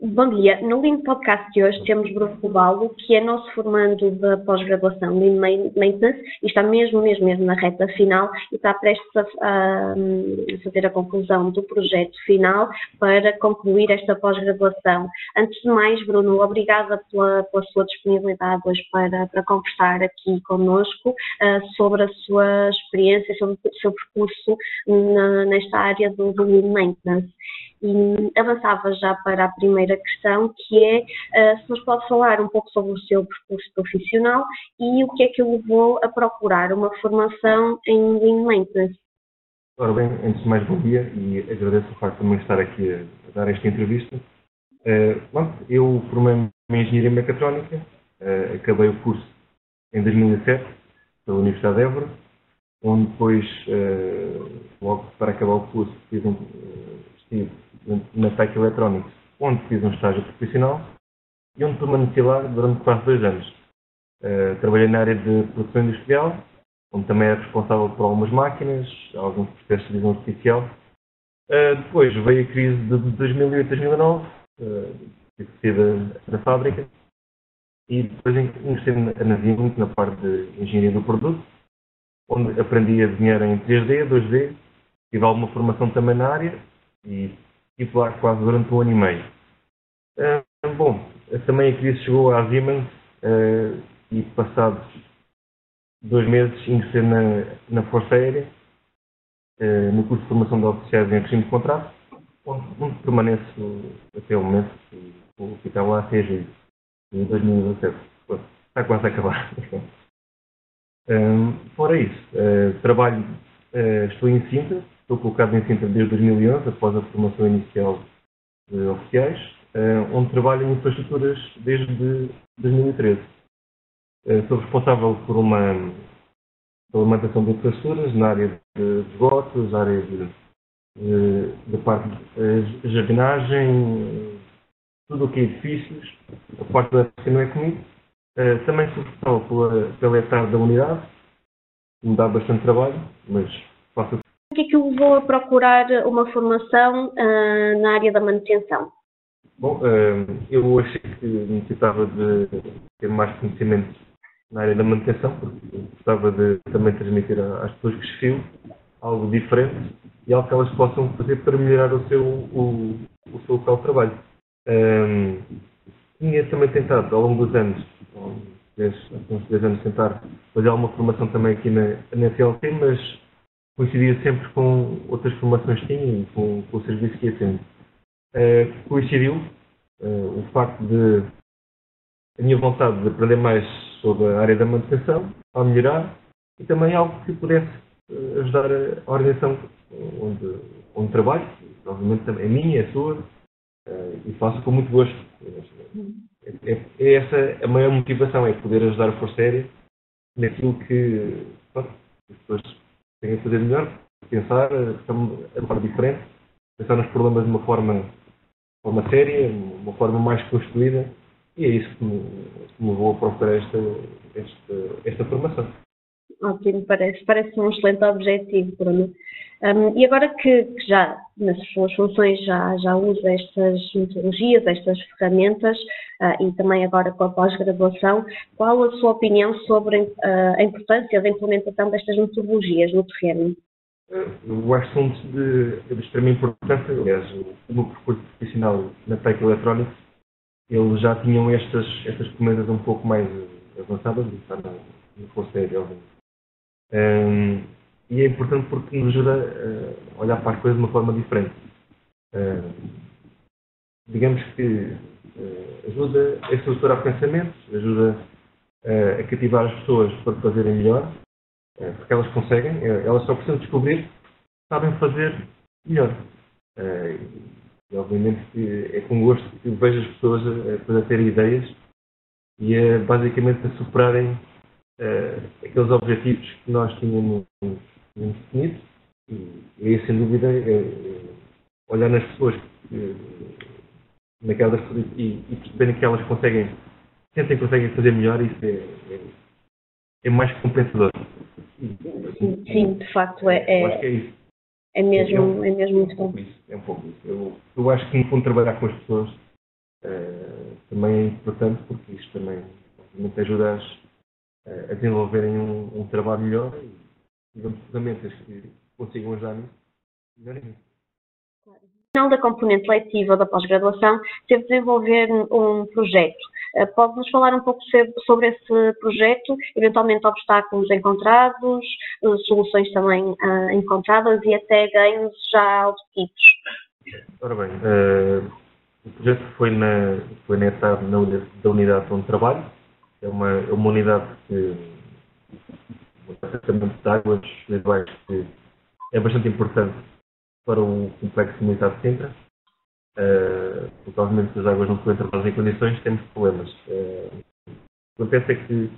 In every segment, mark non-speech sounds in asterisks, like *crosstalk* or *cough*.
Bom dia. No Lean Podcast de hoje temos Bruno Cobalo, que é nosso formando da pós-graduação Lean Maintenance e está mesmo, mesmo, mesmo na reta final e está prestes a, a, a fazer a conclusão do projeto final para concluir esta pós-graduação. Antes de mais, Bruno, obrigada pela, pela sua disponibilidade hoje para, para conversar aqui connosco uh, sobre a sua experiência, sobre o seu percurso na, nesta área do, do Maintenance. E avançava já para a primeira questão, que é uh, se nos pode falar um pouco sobre o seu percurso profissional e o que é que o levou a procurar uma formação em Lean Maintenance. Ora bem, antes de mais, bom dia e agradeço o facto de também estar aqui a, dar esta entrevista. Uh, eu formei-me em Engenharia Mecatrónica, uh, acabei o curso em 2007 pela Universidade de Évora, onde depois, logo para acabar o curso, estive na Tech Electronics, onde fiz um estágio profissional e onde permaneci lá durante quase dois anos. Uh, trabalhei na área de produção industrial, onde também era responsável por algumas máquinas, alguns processos de visão artificial. Uh, depois veio a crise de 2008-2009, uh, tive da, da, fábrica e depois ingressei na na parte de engenharia do produto, onde aprendi a desenhar em 3D, 2D, tive alguma formação também na área e lá quase durante um ano e meio. Uh, bom, também a crise chegou à Siemens uh, e passados dois meses ingressei na, na Força Aérea, uh, no curso de formação de oficiais em regime de contrato, onde, onde permaneço até o momento e vou ficar lá julho de 2017. Está quase a acabar. *laughs* fora isso, trabalho, estou em Sintra, Estou colocado em Sintra desde 2011, após a formação inicial de oficiais, eh, onde trabalho em infraestruturas desde 2013. Eh, sou responsável por uma pela de infraestruturas na área de esgotos, área de, de, de parte de jardinagem, tudo o que é edifícios, a parte da não é comigo. Eh, também sou responsável pela, pela hectare da unidade, me dá bastante trabalho, mas faço que é que o levou a procurar uma formação uh, na área da manutenção? Bom, uh, eu achei que necessitava de ter mais conhecimento na área da manutenção, porque gostava de também transmitir às pessoas que desfio algo diferente e algo que elas possam fazer para melhorar o seu, o, o seu local de trabalho. Um, tinha também tentado, ao longo dos anos, uns 10 anos, tentar fazer alguma formação também aqui na, na mas coincidia sempre com outras formações que tinha com, com o serviço que ia tendo. Uh, coincidiu uh, o facto de a minha vontade de aprender mais sobre a área da manutenção, a melhorar, e também algo que pudesse uh, ajudar a, organização onde, onde trabalho, obviamente também é minha, é sua, e faço com muito gosto. É, é, é, essa a maior motivação, é poder ajudar a Força Aérea naquilo que pronto, as pessoas têm que fazer melhor, pensar de forma diferente, pensar nos problemas de uma forma, forma séria, uma forma mais construída, e é isso que me, que me levou a procurar esta, esta, esta formação. Ótimo, parece, parece um excelente objetivo, Bruno. Um, e agora que, que, já nas suas funções já, já usa estas metodologias, estas ferramentas, uh, e também agora com a pós-graduação, qual a sua opinião sobre uh, a importância da implementação destas metodologias no terreno? O assunto de, de extrema importância, aliás, o meu percurso profissional na Tech Electronics, eles já tinham estas, estas comendas um pouco mais avançadas, está no, Aérea, um, e é importante porque nos ajuda a olhar para as coisas de uma forma diferente. Um, digamos que uh, ajuda a estruturar pensamentos, ajuda a cativar as pessoas para fazerem melhor, porque elas conseguem, elas só precisam descobrir que sabem fazer melhor. e obviamente é com gosto que vejo as pessoas a, a ter ideias e a, basicamente a superarem aqueles objetivos que nós tínhamos definidos. E, e sem dúvida, é, é olhar nas pessoas que, naquelas, e, e perceberem que elas conseguem, sentem que conseguem fazer melhor, isso é, é, é mais compensador. Sim, sim, de facto é. é, acho que é isso. É mesmo, é, um, é mesmo muito bom. Isso, é um pouco isso. Eu, eu acho que, no fundo, trabalhar com as pessoas uh, também é importante porque isto também obviamente ajuda a desenvolverem um, um, trabalho melhor e digamos ferramentas que consigam ajudar nisso, melhorem isso final da componente letiva da pós-graduação, teve de desenvolver um projeto. Eh, pode-nos falar um pouco sobre esse projeto, eventualmente obstáculos encontrados, eh, soluções também ah, encontradas e até ganhos já obtidos? Ora bem, uh, o projeto foi na, foi na etapa da unidade onde trabalho. É uma, é uma unidade que o tratamento de águas que é bastante importante para o complexo militar de Sintra. Uh, porque, obviamente, se as águas não forem tratadas em condições, temos problemas. Uh, o que acontece é que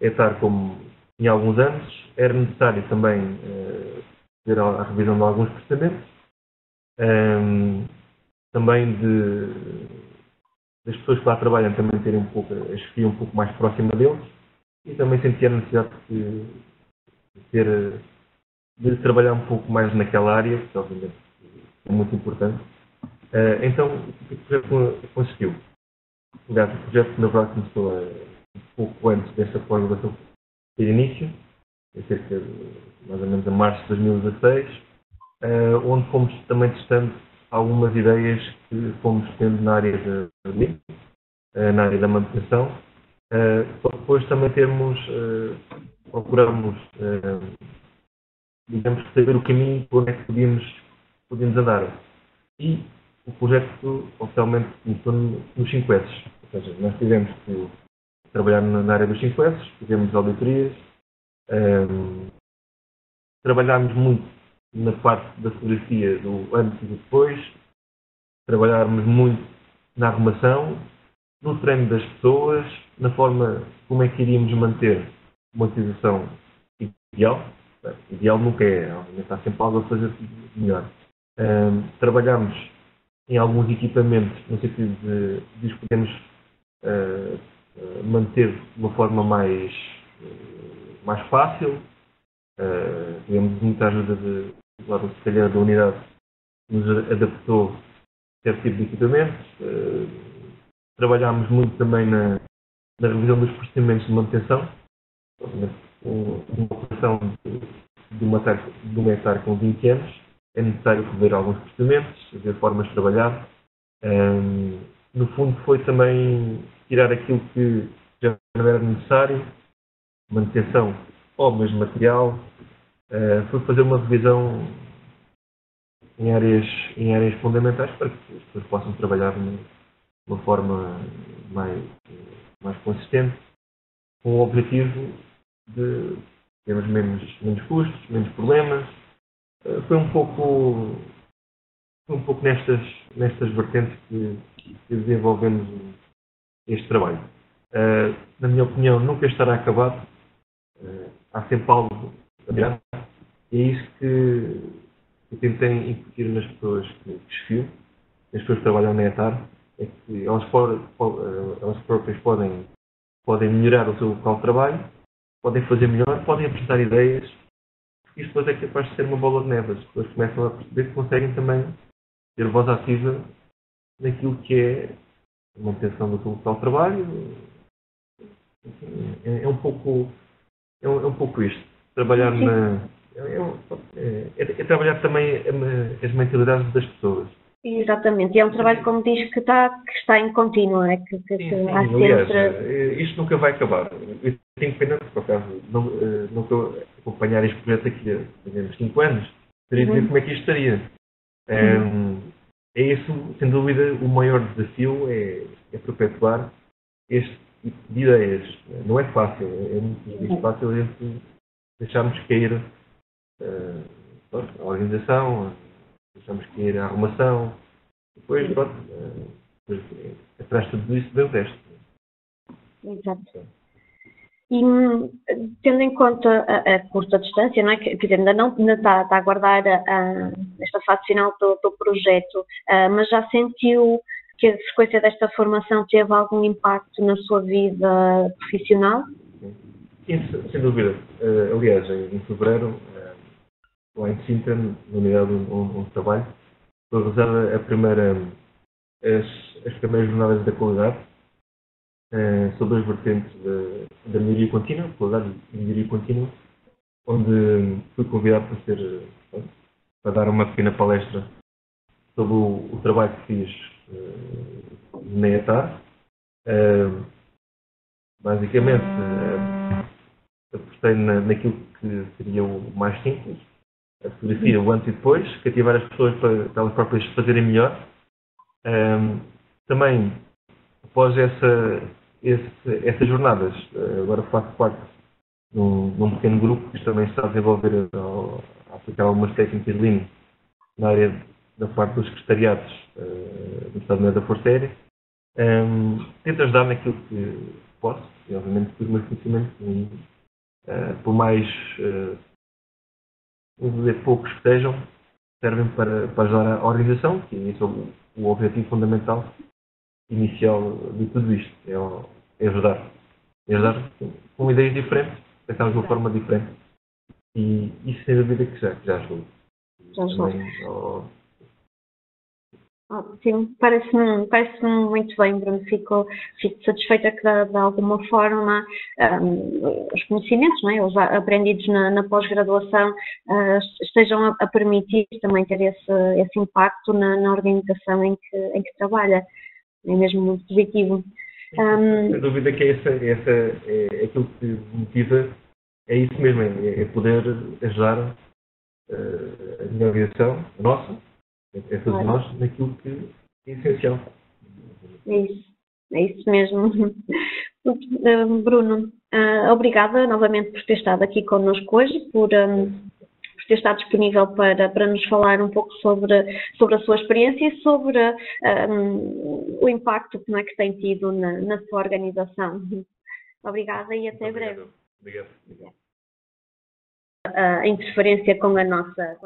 é estar como em alguns anos, era necessário também uh, fazer a, a, revisão de alguns procedimentos, um, também de, das pessoas que lá trabalham também terem um pouco, a chefia um pouco mais próxima deles e também sentir a necessidade de, de ter de trabalhar um pouco mais naquela área, que obviamente é muito importante. Uh, então, o que o projeto consistiu? Aliás, o projeto, na verdade, começou a, um pouco antes desta pós-graduação ter início, cerca de mais ou menos a março de 2016, uh, eh, onde fomos também testando algumas ideias que fomos tendo na área de, uh, na área da manutenção, uh, depois também termos, procuramos digamos, saber o caminho por onde é que podíamos, podíamos andar. E o projeto oficialmente começou nos 5 S. Ou seja, nós tivemos que trabalhar na área dos 5 S, fizemos auditorias, um, trabalhámos muito na parte da fotografia do antes e do depois, trabalhámos muito na arrumação, no treino das pessoas, na forma como é que iríamos manter uma utilização ideal, ideal nunca é, obviamente há sempre algo a fazer melhor. Um, trabalhamos em alguns equipamentos no sentido de, de os podemos uh, manter de uma forma mais, uh, mais fácil. Uh, tivemos muita ajuda de, claro, o secretário da unidade nos adaptou certo tipo de equipamentos. Uh, trabalhámos muito também na, na revisão dos procedimentos de manutenção. Uma operação de uma, hectare com 20 anos, é necessário rever alguns procedimentos, ver formas de trabalhar. Um, no fundo, foi também tirar aquilo que já não era necessário, manutenção ou mesmo material, uh, foi fazer uma revisão em áreas, em áreas fundamentais para que as pessoas possam trabalhar de uma forma mais, mais consistente, com o objetivo de termos menos, menos custos, menos problemas. Uh, foi um pouco foi um pouco nestas, nestas vertentes que, que desenvolvemos este trabalho. Uh, na minha opinião, nunca estará acabado. Uh, há sempre algo a melhorar. E é isso que eu tentei incutir nas pessoas que desfio, nas pessoas que trabalham na ETAR, é que elas, por, elas próprias podem, podem melhorar o seu local de trabalho podem fazer melhor, podem apresentar ideias, isto depois é capaz de ser uma bola de neve. As pessoas começam a perceber que conseguem também ter voz ativa naquilo que é a manutenção do seu local de trabalho. É, é, um pouco é um, é um pouco isto. Trabalhar na. É, é, é, trabalhar também as mentalidades das pessoas. Exatamente, e é um trabalho, como diz, que está, que está em contínuo, é que, que, sim, sim. há Aliás, sempre... Eh, isto nunca vai acabar. Eu tenho pena, por acaso, não, eh, não estou a acompanhar este projeto aqui há 5 anos, teria de ver uhum. como é que isto estaria. Uhum. é isso, sem dúvida, o maior desafio é, é perpetuar este tipo de ideias. Não é fácil, é muito uhum. fácil gente deixarmos cair uh, a organização, deixamos cair a arrumação, depois, pronto, depois, atrás de tudo isso vem o resto. Exato. E tendo em conta a, a, curta distância, não é? que, que ainda não está, está a aguardar a, a, esta fase final do, do projeto, uh, mas já sentiu que a frequência desta formação teve algum impacto na sua vida profissional? Sim, sem dúvida. Uh, aliás, em, em fevereiro, lá em Sintra, na unidade onde, onde trabalho, foi realizada a primeira, as, as primeiras jornadas da qualidade uh, sobre as vertentes da, melhoria contínua, qualidade e melhoria contínua, onde fui convidado para ser para dar uma pequena palestra sobre o, o trabalho que fiz uh, na ETAR. Basicamente, apostei na, naquilo que seria o mais simples, a fotografia, o antes e depois, cativar as pessoas para, para elas próprias fazerem melhor. Um, também, após essa, esse, essas jornadas, agora faço parte de um, um, pequeno grupo que também está a desenvolver, a, a aplicar algumas técnicas Lean na área da parte dos secretariados uh, do Estado da Força Aérea. Um, tento ajudar naquilo que posso, e obviamente com os meus conhecimentos, uh, por mais uh, vamos dizer, poucos que sejam, servem para, para ajudar a organização, que é o, o objetivo fundamental inicial de tudo isto, é, é ajudar. É ajudar com ideias diferentes, pensar de uma forma diferente. E isso sem dúvida que já, já ajudou. Já Sim, parece-me parece muito bem, Bruno. Fico, fico satisfeita que, de, de alguma forma, um, os conhecimentos, não é? os aprendidos na, na pós-graduação, uh, estejam a, a, permitir também ter esse, esse impacto na, na organização em que, em que trabalha. É mesmo muito positivo. Um, Sem dúvida que essa, essa é aquilo que motiva, é isso mesmo, é, é poder ajudar uh, a minha organização, a nossa, é todos claro. nós naquilo que é essencial. É isso, é isso mesmo. Eh, Bruno, uh, obrigada novamente por ter estado aqui connosco hoje, por, um, por ter estado disponível para, para nos falar um pouco sobre, sobre a sua experiência e sobre um, o impacto que, é, que tem tido na, na sua organização. Obrigada e até Obrigado. breve. Obrigado. A interferência com a nossa.